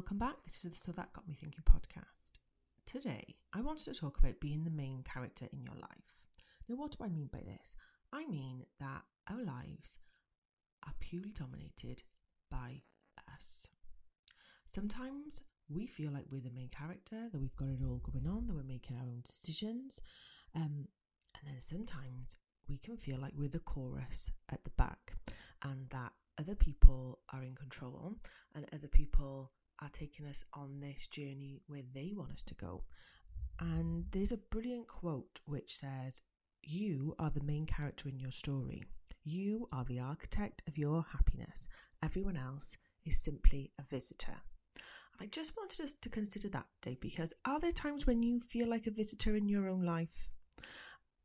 welcome back. This is the So That Got Me Thinking podcast. Today, I wanted to talk about being the main character in your life. Now, what do I mean by this? I mean that our lives are purely dominated by us. Sometimes we feel like we're the main character, that we've got it all going on, that we're making our own decisions. Um, and then sometimes we can feel like we're the chorus at the back and that other people are in control and other people are taking us on this journey where they want us to go. And there's a brilliant quote which says, You are the main character in your story. You are the architect of your happiness. Everyone else is simply a visitor. I just wanted us to consider that day because are there times when you feel like a visitor in your own life?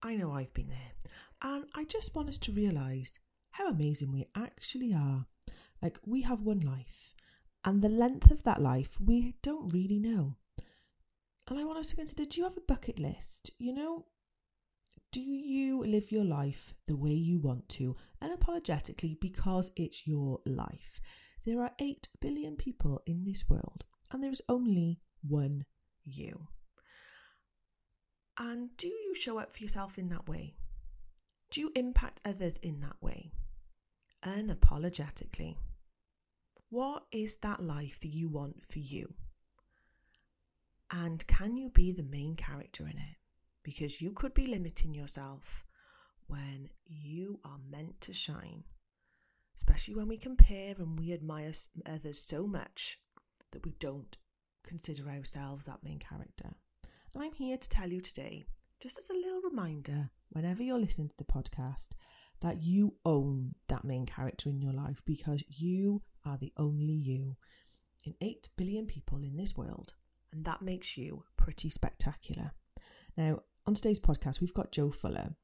I know I've been there. And I just want us to realise how amazing we actually are. Like, we have one life, and the length of that life we don't really know. And I want us to consider do you have a bucket list? You know, do you live your life the way you want to, unapologetically, because it's your life? There are 8 billion people in this world, and there is only one you. And do you show up for yourself in that way? Do you impact others in that way? Unapologetically. What is that life that you want for you? And can you be the main character in it? Because you could be limiting yourself when you are meant to shine, especially when we compare and we admire others so much that we don't consider ourselves that main character. And I'm here to tell you today, just as a little reminder, whenever you're listening to the podcast, that you own that main character in your life because you are the only you in 8 billion people in this world. And that makes you pretty spectacular. Now, on today's podcast, we've got Jo Fuller,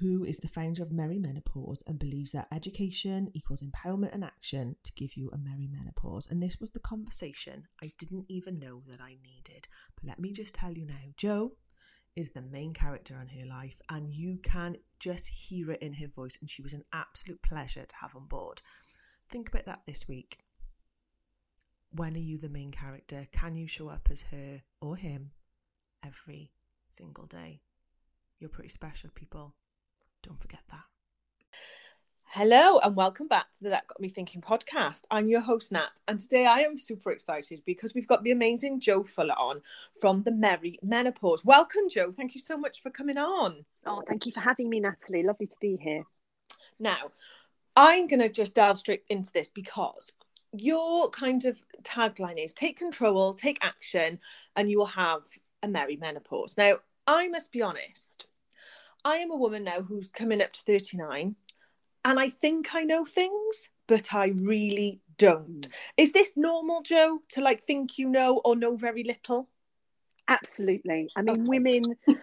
who is the founder of Merry Menopause and believes that education equals empowerment and action to give you a merry menopause. And this was the conversation I didn't even know that I needed. But let me just tell you now, Jo is the main character in her life, and you can just hear it in her voice. And she was an absolute pleasure to have on board. Think about that this week. When are you the main character? Can you show up as her or him every single day? You're pretty special, people. Don't forget that. Hello and welcome back to the That Got Me Thinking podcast. I'm your host Nat, and today I am super excited because we've got the amazing Jo Fuller on from the Merry Menopause. Welcome, Jo. Thank you so much for coming on. Oh, thank you for having me, Natalie. Lovely to be here. Now, I'm going to just delve straight into this because your kind of tagline is take control, take action, and you will have a merry menopause. Now, I must be honest, I am a woman now who's coming up to 39 and I think I know things, but I really don't. Mm. Is this normal, Jo, to like think you know or know very little? Absolutely. I mean, okay. women,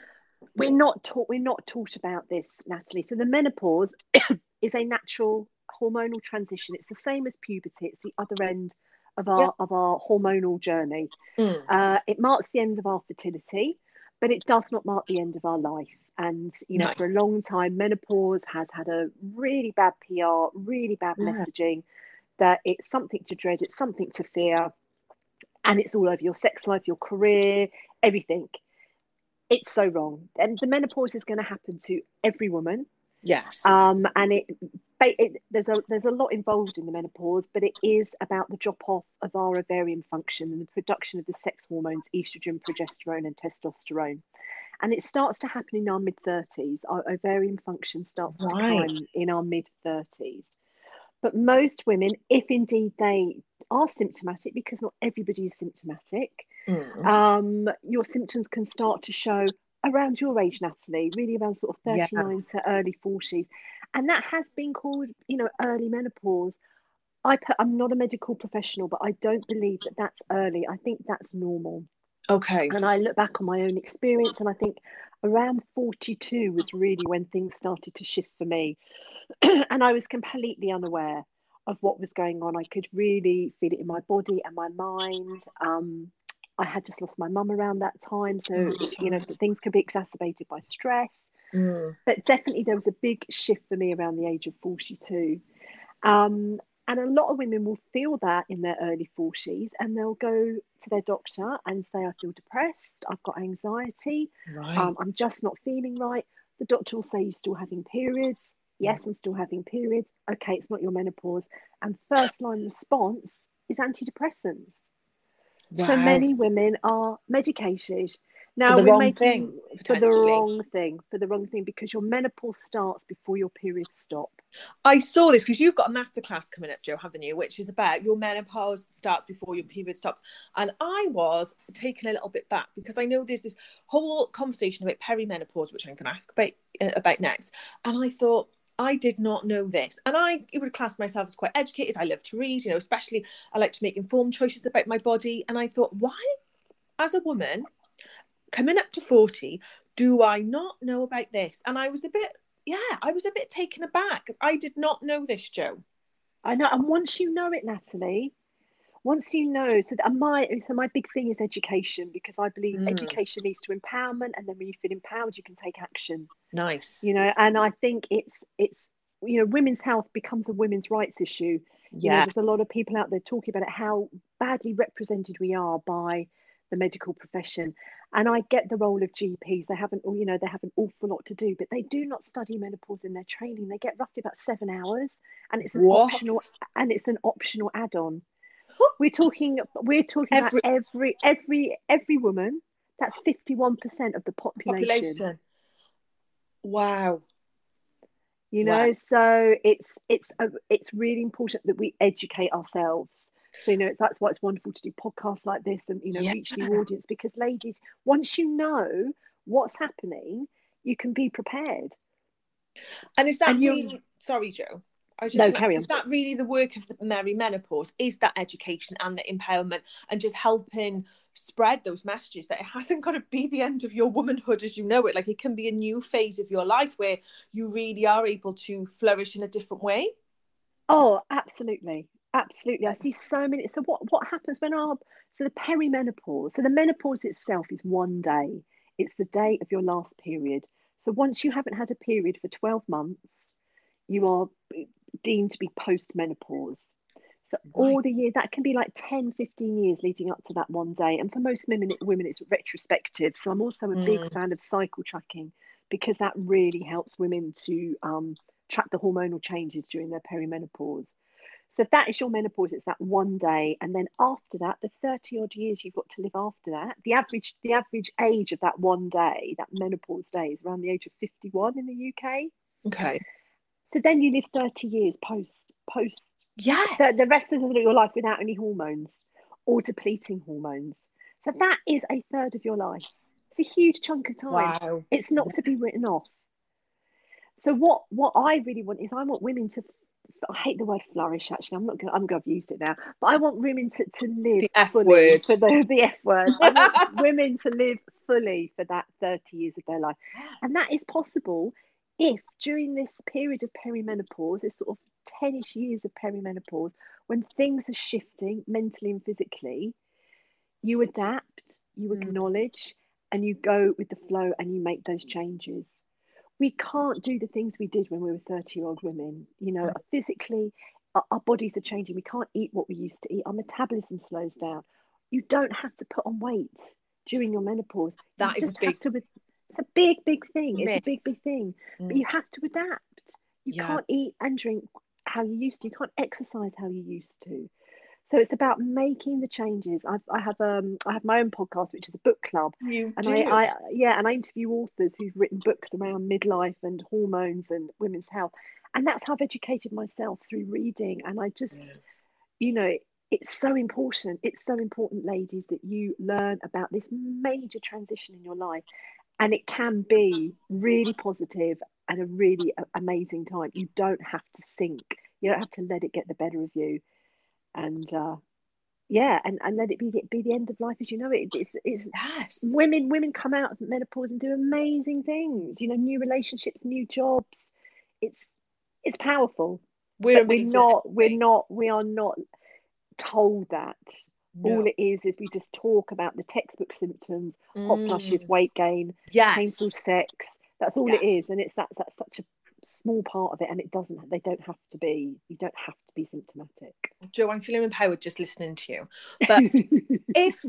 we're not taught. We're not taught about this, Natalie. So the menopause is a natural hormonal transition. It's the same as puberty. It's the other end of our of our hormonal journey. Mm. Uh, it marks the end of our fertility, but it does not mark the end of our life. And you know, nice. for a long time, menopause has had a really bad PR, really bad yeah. messaging. That it's something to dread, it's something to fear, and it's all over your sex life, your career, everything. It's so wrong. And the menopause is going to happen to every woman. Yes. Um, and it, it, there's a there's a lot involved in the menopause, but it is about the drop off of our ovarian function and the production of the sex hormones estrogen, progesterone, and testosterone. And it starts to happen in our mid 30s. Our ovarian function starts to decline in our mid 30s. But most women, if indeed they are symptomatic, because not everybody is symptomatic, mm. um, your symptoms can start to show around your age, Natalie, really around sort of 39 yeah. to early 40s. And that has been called, you know, early menopause. I put, I'm not a medical professional, but I don't believe that that's early. I think that's normal. Okay. And I look back on my own experience and I think around 42 was really when things started to shift for me. and I was completely unaware of what was going on. I could really feel it in my body and my mind. Um, I had just lost my mum around that time. So, oh, you know, things can be exacerbated by stress. Mm. But definitely there was a big shift for me around the age of 42. Um, And a lot of women will feel that in their early 40s and they'll go to their doctor and say, I feel depressed, I've got anxiety, Right. um, I'm just not feeling right. The doctor will say, You're still having periods. Yes, I'm still having periods. Okay, it's not your menopause. And first line response is antidepressants. So many women are medicated. Now for the we're wrong making thing, for the wrong thing, for the wrong thing, because your menopause starts before your periods stop. I saw this because you've got a masterclass coming up, Jo, haven't you? Which is about your menopause starts before your period stops. And I was taken a little bit back because I know there's this whole conversation about perimenopause, which I'm going to ask about, uh, about next. And I thought, I did not know this. And I would class myself as quite educated. I love to read, you know, especially I like to make informed choices about my body. And I thought, why, as a woman, coming up to 40, do I not know about this? And I was a bit, yeah, I was a bit taken aback. I did not know this, Jo. I know, and once you know it, Natalie, once you know, so my so my big thing is education because I believe Mm. education leads to empowerment, and then when you feel empowered, you can take action. Nice. You know, and I think it's it's you know women's health becomes a women's rights issue. You know, yeah. there's a lot of people out there talking about it, how badly represented we are by the medical profession. And I get the role of GPs. They haven't, you know, they have an awful lot to do, but they do not study menopause in their training. They get roughly about seven hours, and it's an What? optional and it's an optional add-on. We're talking, we're talking Every- about every every every woman. That's fifty-one percent of the population. Population. Wow. you Wow. know so it's it's a, it's really important that we educate ourselves so you know that's why it's wonderful to do podcasts like this and you know reach the audience because ladies once you know what's happening you can be prepared And is that And you- really sorry, Jo? I just No, carry on. Is that really the work of the Merry Menopause? Is that education and the empowerment and just helping spread those messages that it hasn't got to be the end of your womanhood as you know it. Like it can be a new phase of your life where you really are able to flourish in a different way. oh absolutely absolutely i see so many so what what happens when our so the perimenopause so the menopause itself is one day it's the day of your last period so once you haven't had a period for 12 months you are deemed to be post-menopause. So all the year that can be like 10 15 years leading up to that one day. And for most women women it's retrospective. So i'm also a big Mm. fan of cycle tracking because that really helps women to um, track the hormonal changes during their perimenopause. So that is your menopause it's that one day. And then after that the 30 odd years you've got to live after that the average the average age of that one day that menopause day is around the age of 51 in the uk Okay. So then you live 30 years post post Yes. the, the rest of your life without any hormones or depleting hormones. So that is a third of your life. It's a huge chunk of time. wow. It's not to be written off. So what what I really want is I want women to I hate the word flourish actually. I'm not gonna I'm gonna have used it now, but I want women to, to live The F fully word. for the, the F word. I want women to live fully for that 30 years of their life. And that is possible if during this period of perimenopause, this sort of 10 ish years of perimenopause, when things are shifting mentally and physically, you adapt, you Mm. acknowledge, and you go with the flow and you make those changes. We can't do the things we did when we were 30 year old women. You know, physically, our, our bodies are changing. We can't eat what we used to eat. Our metabolism slows down. You don't have to put on weight during your menopause. You That is a big to, it's a big, big thing. It's a big, big thing. But Mm. you have to adapt. You Yeah. can't eat and drink how you used to. You can't exercise how you used to. So it's about making the changes. I've, I have um I have my own podcast, which is a book club, You and do. I, I yeah, and I interview authors who've written books around midlife and hormones and women's health, and that's how I've educated myself through reading. And I just, Yeah. you know, it's so important. It's so important, ladies, that you learn about this major transition in your life, and it can be really positive and a really amazing time. You don't have to sink. You don't have to let it get the better of you, and uh, yeah, and, and let it be the, be the end of life as you know it. It's it's Yes. women women come out of menopause and do amazing things. You know, new relationships, new jobs. It's it's powerful. We're we're not we're not we are not told that. No. All it is is we just talk about the textbook symptoms, hot flushes, Mm. weight gain, Yes. painful sex. That's all it Yes. is, and it's that that's such a small part of it, and it doesn't. They don't have to be. You don't have to be symptomatic. Jo, I'm feeling empowered just listening to you. But if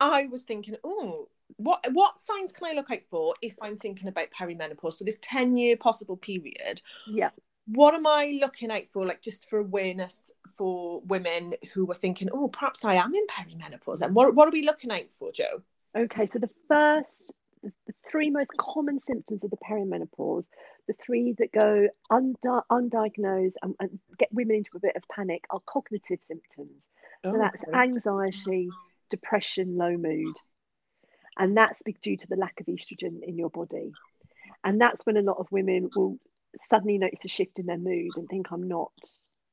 I was thinking, oh, what what signs can I look out for if I'm thinking about perimenopause? So this 10 year possible period. yeah. What am I looking out for? Like just for awareness for women who are thinking, oh, perhaps I am in perimenopause. And what what are we looking out for, Jo? Okay, so the first, the, three most common symptoms of the perimenopause, the three that go undi- undiagnosed and, and get women into a bit of panic are cognitive symptoms. So Oh, that's okay. anxiety, depression, low mood. And that's due to the lack of estrogen in your body. And that's when a lot of women will suddenly notice a shift in their mood and think, I'm not.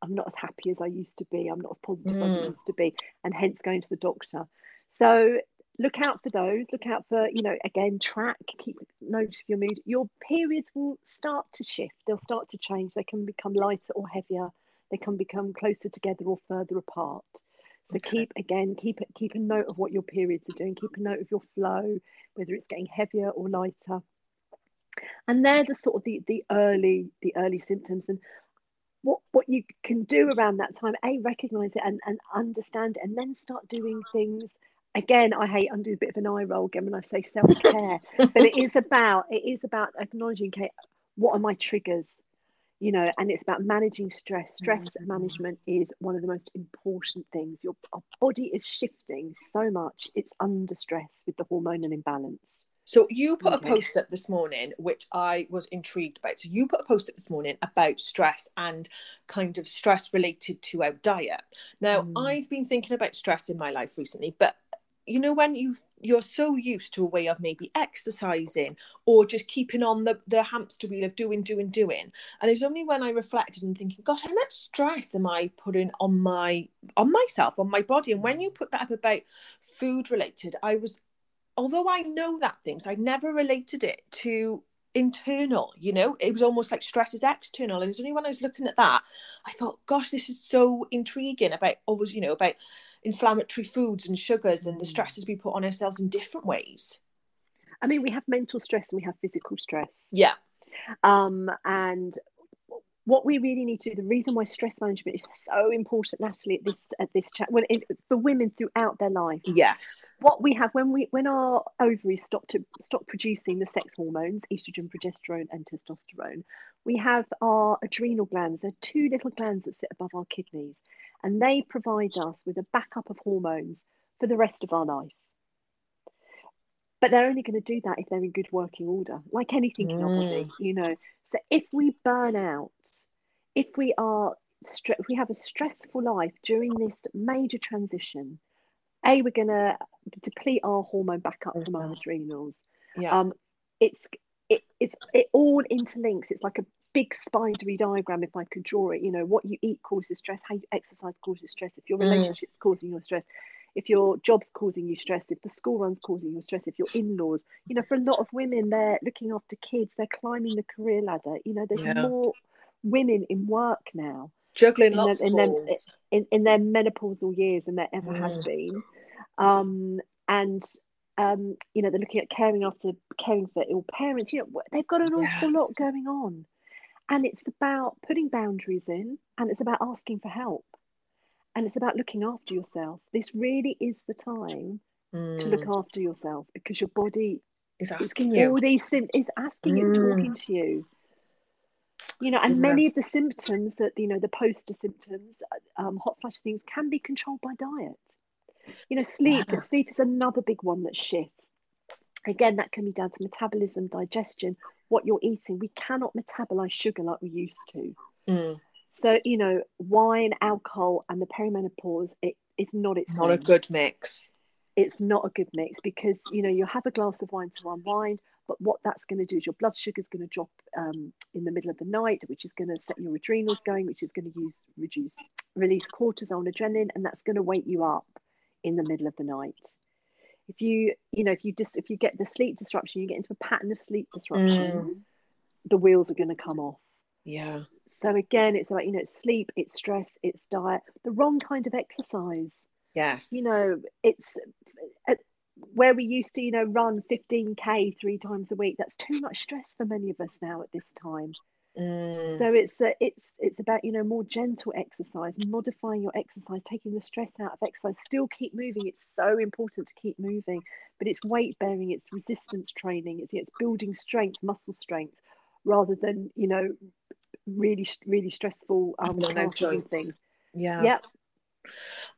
I'm not as happy as I used to be. I'm not as positive as I Mm. used to be, and hence going to the doctor. So look out for those. Look out for, you know, again, track, keep note of your mood. Your periods will start to shift. They'll start to change. They can become lighter or heavier. They can become closer together or further apart. So Okay. keep again, keep keep a note of what your periods are doing. Keep a note of your flow, whether it's getting heavier or lighter. And they're the sort of the the early the early symptoms. And what what you can do around that time, a recognize it and, and understand it, and then start doing things. Again, I hate I'm doing a bit of an eye roll again when I say self care, but it is about it is about acknowledging okay, what are my triggers, you know, and it's about managing stress. Stress Mhm. management is one of the most important things. Your our body is shifting so much; it's under stress with the hormonal imbalance. So you put a Okay. post up this morning, which I was intrigued about. So you put a post up this morning about stress and kind of stress related to our diet. Now Mm. I've been thinking about stress in my life recently, but you know when you you're so used to a way of maybe exercising or just keeping on the, the hamster wheel of doing doing doing and it's only when i reflected and thinking gosh how much stress am i putting on my on myself on my body and when you put that up about food related i was although I know that things, I never related it to internal, you know, it was almost like stress is external. And it's only when I was looking at that, I thought, gosh, this is so intriguing about always, you know, about inflammatory foods and sugars and the Mm. stresses we put on ourselves in different ways. I mean, we have mental stress and we have physical stress. Yeah. Um, and what we really need to do, the reason why stress management is so important, Natalie, at this at this chat, well, in, for women throughout their life, Yes. what we have when we when our ovaries stop to stop producing the sex hormones, estrogen, progesterone, and testosterone, we have our adrenal glands. They're two little glands that sit above our kidneys, and they provide us with a backup of hormones for the rest of our life. But they're only going to do that if they're in good working order, like anything in our body, Mm. you know. So if we burn out, if we are if we have a stressful life during this major transition, a we're going to deplete our hormone backup from our adrenals. Yeah. Um, it's it it's it all interlinks. It's like a big spidery diagram. If I could draw it, you know, what you eat causes stress, how you exercise causes stress. If your Mm. relationship's causing your stress, if your job's causing you stress, if the school run's causing you stress, if your in-laws, you know, for a lot of women, they're looking after kids, they're climbing the career ladder. You know, there's Yeah. more women in work now Juggling in lots of in in, in their menopausal years than there ever has Mm. been. Um, and um, you know, they're looking at caring after caring for ill parents. You know, they've got an Yeah. awful lot going on. And it's about putting boundaries in and it's about asking for help. And it's about looking after yourself. This really is the time to look Mm. after yourself because your body is asking you. all these sim- is asking you, Mm. talking to you. You know, and Yeah. many of the symptoms that you know, the poster symptoms, um, hot flash things, can be controlled by diet. You know, sleep. Yeah. Sleep is another big one that shifts. Again, that can be down to metabolism, digestion, what you're eating. We cannot metabolize sugar like we used to. Mm. So, you know, wine, alcohol, and the perimenopause, it is not its Not a good mix. it's not a good mix because you know you have a glass of wine to unwind but what that's going to do is your blood sugar is going to drop um, in the middle of the night which is going to set your adrenals going which is going to use reduce release cortisol and adrenaline and that's going to wake you up in the middle of the night if you you know if you just if you get the sleep disruption you get into a pattern of sleep disruption Mm. the wheels are going to come off Yeah. So again it's about you know it's sleep it's stress it's diet the wrong kind of exercise Yes. you know, it's uh, where we used to, you know, run 15k three times a week. That's too much stress for many of us now at this time. Mm. So it's uh, it's it's about you know more gentle exercise, modifying your exercise, taking the stress out of exercise. Still keep moving. It's so important to keep moving, but it's weight bearing, it's resistance training, it's it's building strength, muscle strength, rather than you know really really stressful um No, no tasking things. yeah. Yeah,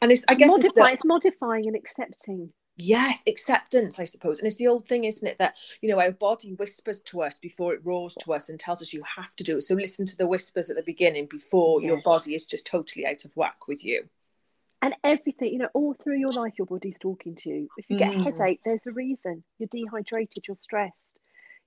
And it's I guess it's the- It's modifying and accepting. Yes, acceptance, I suppose. And it's the old thing, isn't it, that, you know, our body whispers to us before it roars to us and tells us you have to do it. So listen to the whispers at the beginning before your body is just totally out of whack with you. And everything, you know, all through your life, your body's talking to you. If you get Mm. a headache, there's a reason. You're dehydrated, you're stressed.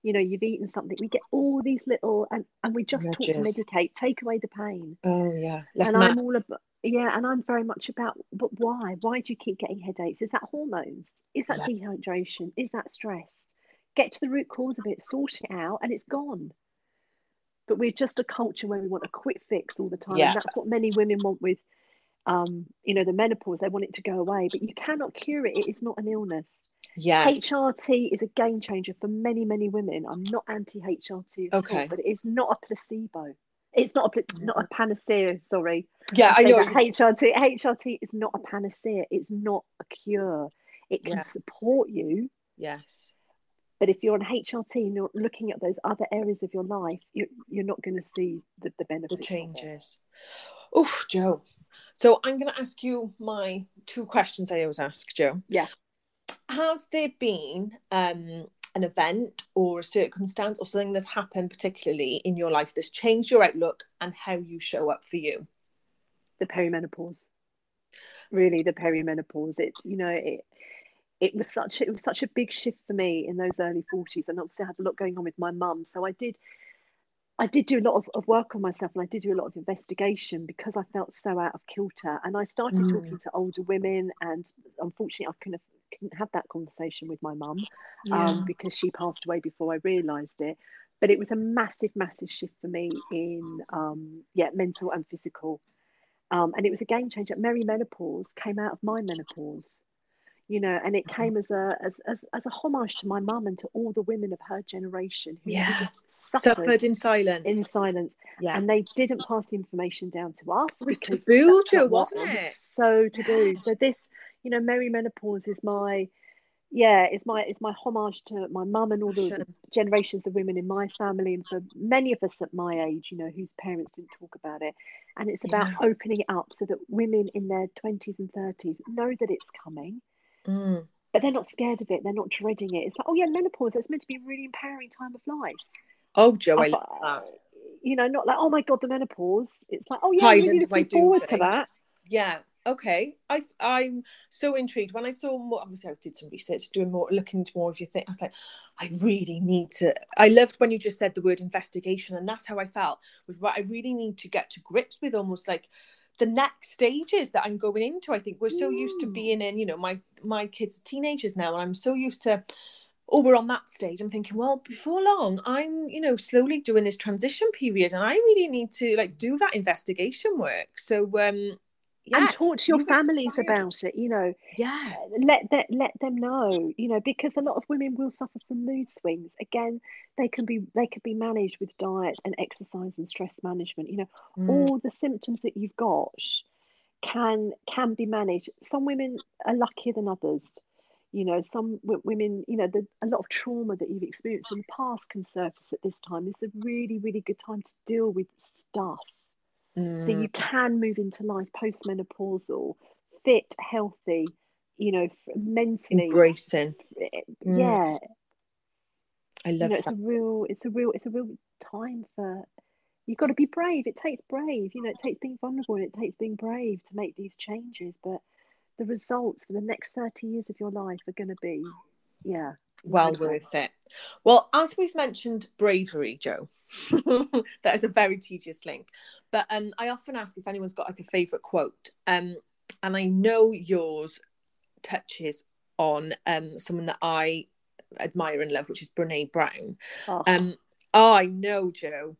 You know, you've eaten something. We get all these little, and, and we just talk to Nudges. medicate, take away the pain. Oh, yeah. Let's and not. I'm all about, yeah, and I'm very much about, but why? Why do you keep getting headaches? Is that hormones? Is that dehydration? Is that stress? Get to the root cause of it, sort it out, and it's gone. But we're just a culture where we want a quick fix all the time. Yeah. And that's what many women want with, um, you know, the menopause. They want it to go away, but you cannot cure it. It is not an illness. Yeah. HRT is a game changer for many, many women. I'm not anti HRT Okay. all, but it is not a placebo. It's not a not a panacea. Sorry, Yeah, I know. HRT HRT is not a panacea. It's not a cure. It can Yeah. support you, Yes. but if you're on HRT and you're looking at those other areas of your life, you're, you're not going to see the, the The benefits. it. changes. Oh, Jo. So I'm going to ask you my two questions I always ask, Jo. Yeah. Has there been um, an event or a circumstance or something that's happened particularly in your life that's changed your outlook and how you show up for you? The perimenopause, really, the perimenopause. It you know it. It was such a, it was such a big shift for me in those early forties, and obviously I had a lot going on with my mum. So I did, I did do a lot of, of work on myself, and I did do a lot of investigation because I felt so out of kilter. And I started Mm. talking to older women, and unfortunately I couldn't couldn't have that conversation with my mum. um, because she passed away before I realised it. But it was a massive, massive shift for me in um, yeah, mental and physical. Um, and it was a game changer. Merry menopause came out of my menopause, you know, and it came as a as, as, as a homage to my mum and to all the women of her generation who Yeah. suffered, Suffered in silence. in silence, yeah. and they didn't pass the information down to us. It was taboo, that's not Jo, what- wasn't was it? So taboo. Yeah. So this, you know, Merry menopause is my yeah, it's my it's my homage to my mum and all the, Passion. generations of women in my family and for many of us at my age, you know, whose parents didn't talk about it. And it's about Yeah. opening it up so that women in their twenties and thirties know that it's coming, Mm. but they're not scared of it, they're not dreading it. It's like, oh yeah, menopause, it's meant to be a really empowering time of life. Oh, Jo, I I love that. You know, not like, oh my god, the menopause. It's like, oh yeah, Hide really looking forward to that. Yeah. Okay. I I'm so intrigued. When I saw more, obviously I did some research, doing more, looking into more of your thing. I was like, I really need to. I loved when you just said the word investigation, and that's how I felt. Was right. I really need to get to grips with almost like the next stages that I'm going into. I think we're so used to Mm. being in. You know, my my kids are teenagers now, and I'm so used to. Oh, we're on that stage. I'm thinking, well, before long, I'm, you know, slowly doing this transition period, and I really need to like do that investigation work. So, um, and talk to your families inspired- about it you know. Yeah, let that let them know you know because a lot of women will suffer from mood swings. Again they can be they can be managed with diet and exercise and stress management you know. Mm, all the symptoms that you've got can can be managed. Some women are luckier than others you know. Some w- women you know the, a lot of trauma that you've experienced in the past can surface at this time. It's a really really good time to deal with stuff so mm, you can move into life postmenopausal, fit, healthy, you know, mentally. embracing. Mm, Yeah, I you love know, it's that. a real, it's a real, it's a real time for. You've got to be brave. It takes brave. You know, it takes being vulnerable and it takes being brave to make these changes. But the results for the next thirty years of your life are going to be, yeah, Well worth it. Well, as we've mentioned, bravery, Jo. that is a very tedious link, but um, I often ask if anyone's got like a favorite quote. Um, and I know yours touches on um someone that I admire and love, which is Brene Brown. Oh, Um, oh, I know, Jo.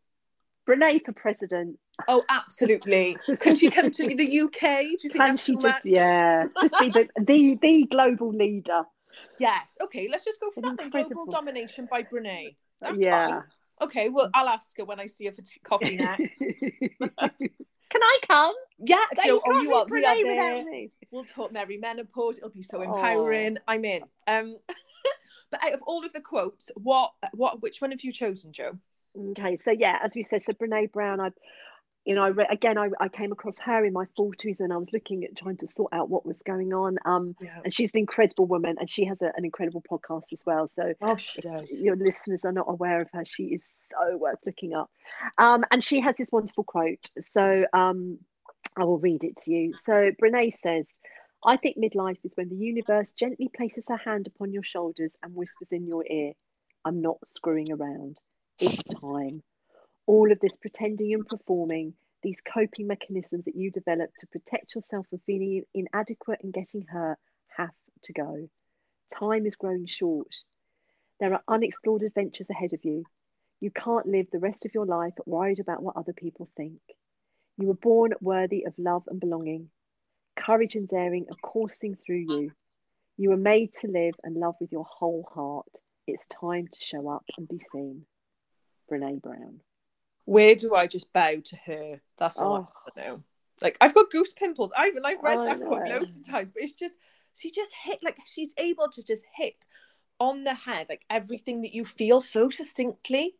Brene for president. Oh, absolutely. Can she come to the UK? Do you think Can that's she just, much? yeah, just be the the the global leader? Yes. Okay, let's just go for An that then. Global domination by Brene. That's yeah. fine. Okay, well, I'll ask her when I see her for t- coffee next. Can I come? yeah, No, Jo, you oh, you meet are, we are Brene there. without me. We'll talk Merry Menopause. It'll be so Oh. empowering. I'm in. Um, but out of all of the quotes, what, what, which one have you chosen, Jo? Okay, so yeah, as we said, so Brene Brown, I, you know, I re- again, I, I came across her in my forties, and I was looking at trying to sort out what was going on. Um, Yeah. and she's an incredible woman, and she has a, an incredible podcast as well. So Oh, your listeners are not aware of her, she is so worth looking up. Um, and she has this wonderful quote. So um, I will read it to you. So Brene says, I think midlife is when the universe gently places her hand upon your shoulders and whispers in your ear, I'm not screwing around. It's time. All of this pretending and performing, these coping mechanisms that you develop to protect yourself from feeling inadequate and getting hurt, have to go. Time is growing short. There are unexplored adventures ahead of you. You can't live the rest of your life worried about what other people think. You were born worthy of love and belonging. Courage and daring are coursing through you. You were made to live and love with your whole heart. It's time to show up and be seen. Brene Brown. Where do I just bow to her? That's all Oh. I know. Like I've got goose pimples. I and I've read I that quote loads of times, but it's just she just hit like she's able to just hit on the head like everything that you feel so succinctly.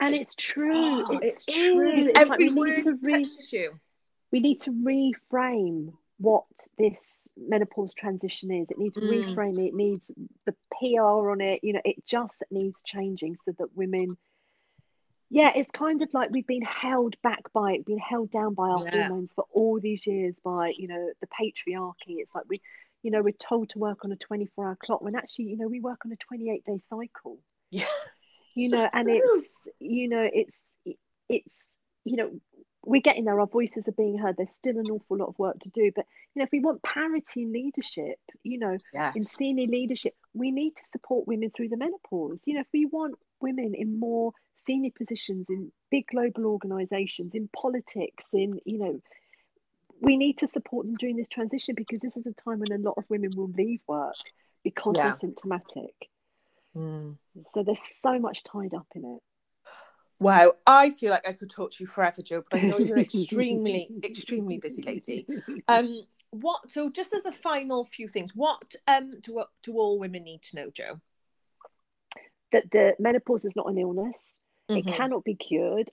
And it's true. Oh, it's it true. is. It's like Every we need word to re- touches you. we need to reframe what this menopause transition is. It needs Mm. reframing. It needs the PR on it. You know, it just needs changing so that women. Yeah, it's kind of like we've been held back by it, been held down by our Yeah. hormones for all these years by you know the patriarchy. It's like we, you know, we're told to work on a twenty-four hour clock when actually you know we work on a twenty-eight day cycle Yeah. you So know and true. it's you know it's it's you know we're getting there our voices are being heard there's still an awful lot of work to do but you know if we want parity in leadership you know in senior leadership we need to support women through the menopause you know if we want women in more senior positions in big global organizations in politics in you know we need to support them during this transition because this is a time when a lot of women will leave work because Yeah. they're symptomatic Mm. so there's so much tied up in it Wow, I feel like I could talk to you forever, Jo, but I know you're an extremely, extremely busy lady. Um, what? So, just as a final few things, what um do do all women need to know, Jo? That the menopause is not an illness. Mhm. it cannot be cured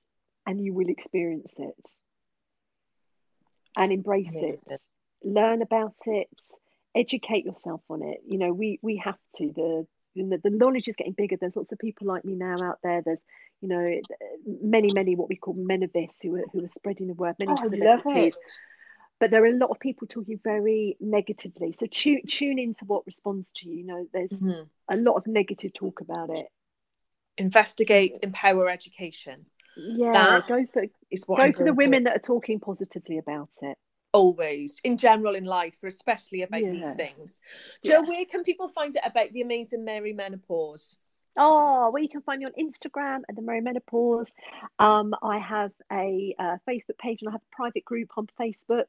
and you will experience it. And embrace it. Learn about it. Educate yourself on it. You know we we have to. The the, the knowledge is getting bigger. There's lots of people like me now out there. There's you know many many what we call menovists who are who are spreading the word many Oh, I love celebrities. it. But there are a lot of people talking very negatively so tune tune into what responds to you you know there's Mhm. a lot of negative talk about it Investigate, empower, education yeah That go for is what go I'm for the going to- women that are talking positively about it always in general in life, but especially about these things. Jo, Yeah. where can people find out about the amazing Merry Menopause? Oh well you can find me on instagram at the merry menopause um i have a uh, facebook page and i have a private group on facebook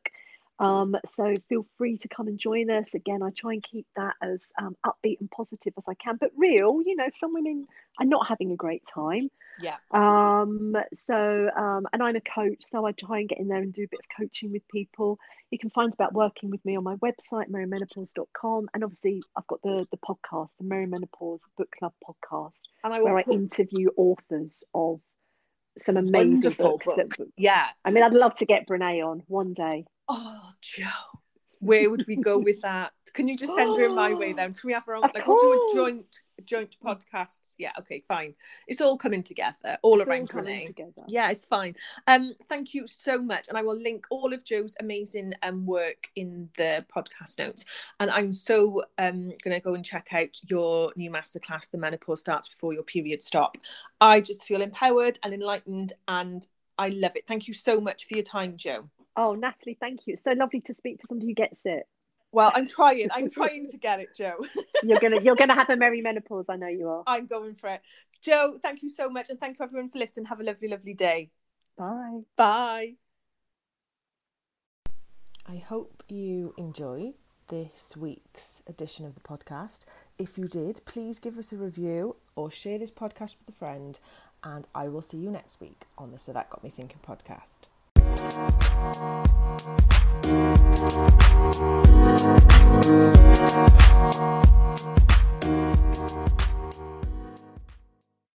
um so feel free to come and join us again i try and keep that as um, upbeat and positive as i can but real you know some women are not having a great time Yeah. um so um and i'm a coach so i try and get in there and do a bit of coaching with people you can find about working with me on my website merrymenopause.com and obviously i've got the the podcast the merry menopause book club podcast And I where i interview authors of some amazing Wonderful books, book. that- yeah. i mean i'd love to get brene on one day Oh, Jo. Where would we go with that? Can you just send her in my way then? Can we have our own Of like we'll do a joint joint podcast? Yeah, okay, fine. It's all coming together, all It's around coming Renee. together. Yeah, it's fine. Um, thank you so much, and I will link all of Jo's amazing um work in the podcast notes. And I'm so um gonna go and check out your new masterclass, "The Menopause Starts Before Your Period Stop." I just feel empowered and enlightened, and I love it. Thank you so much for your time, Jo. Oh natalie thank you it's so lovely to speak to somebody who gets it Well, I'm trying. I'm trying to get it, Jo. you're gonna you're gonna have a merry menopause i know you are I'm going for it. Jo, thank you so much, and thank you everyone for listening. Have a lovely, lovely day. bye Bye. I hope you enjoy this week's edition of the podcast. If you did, please give us a review or share this podcast with a friend. and I will see you next week on the So That Got Me Thinking podcast. Thank you.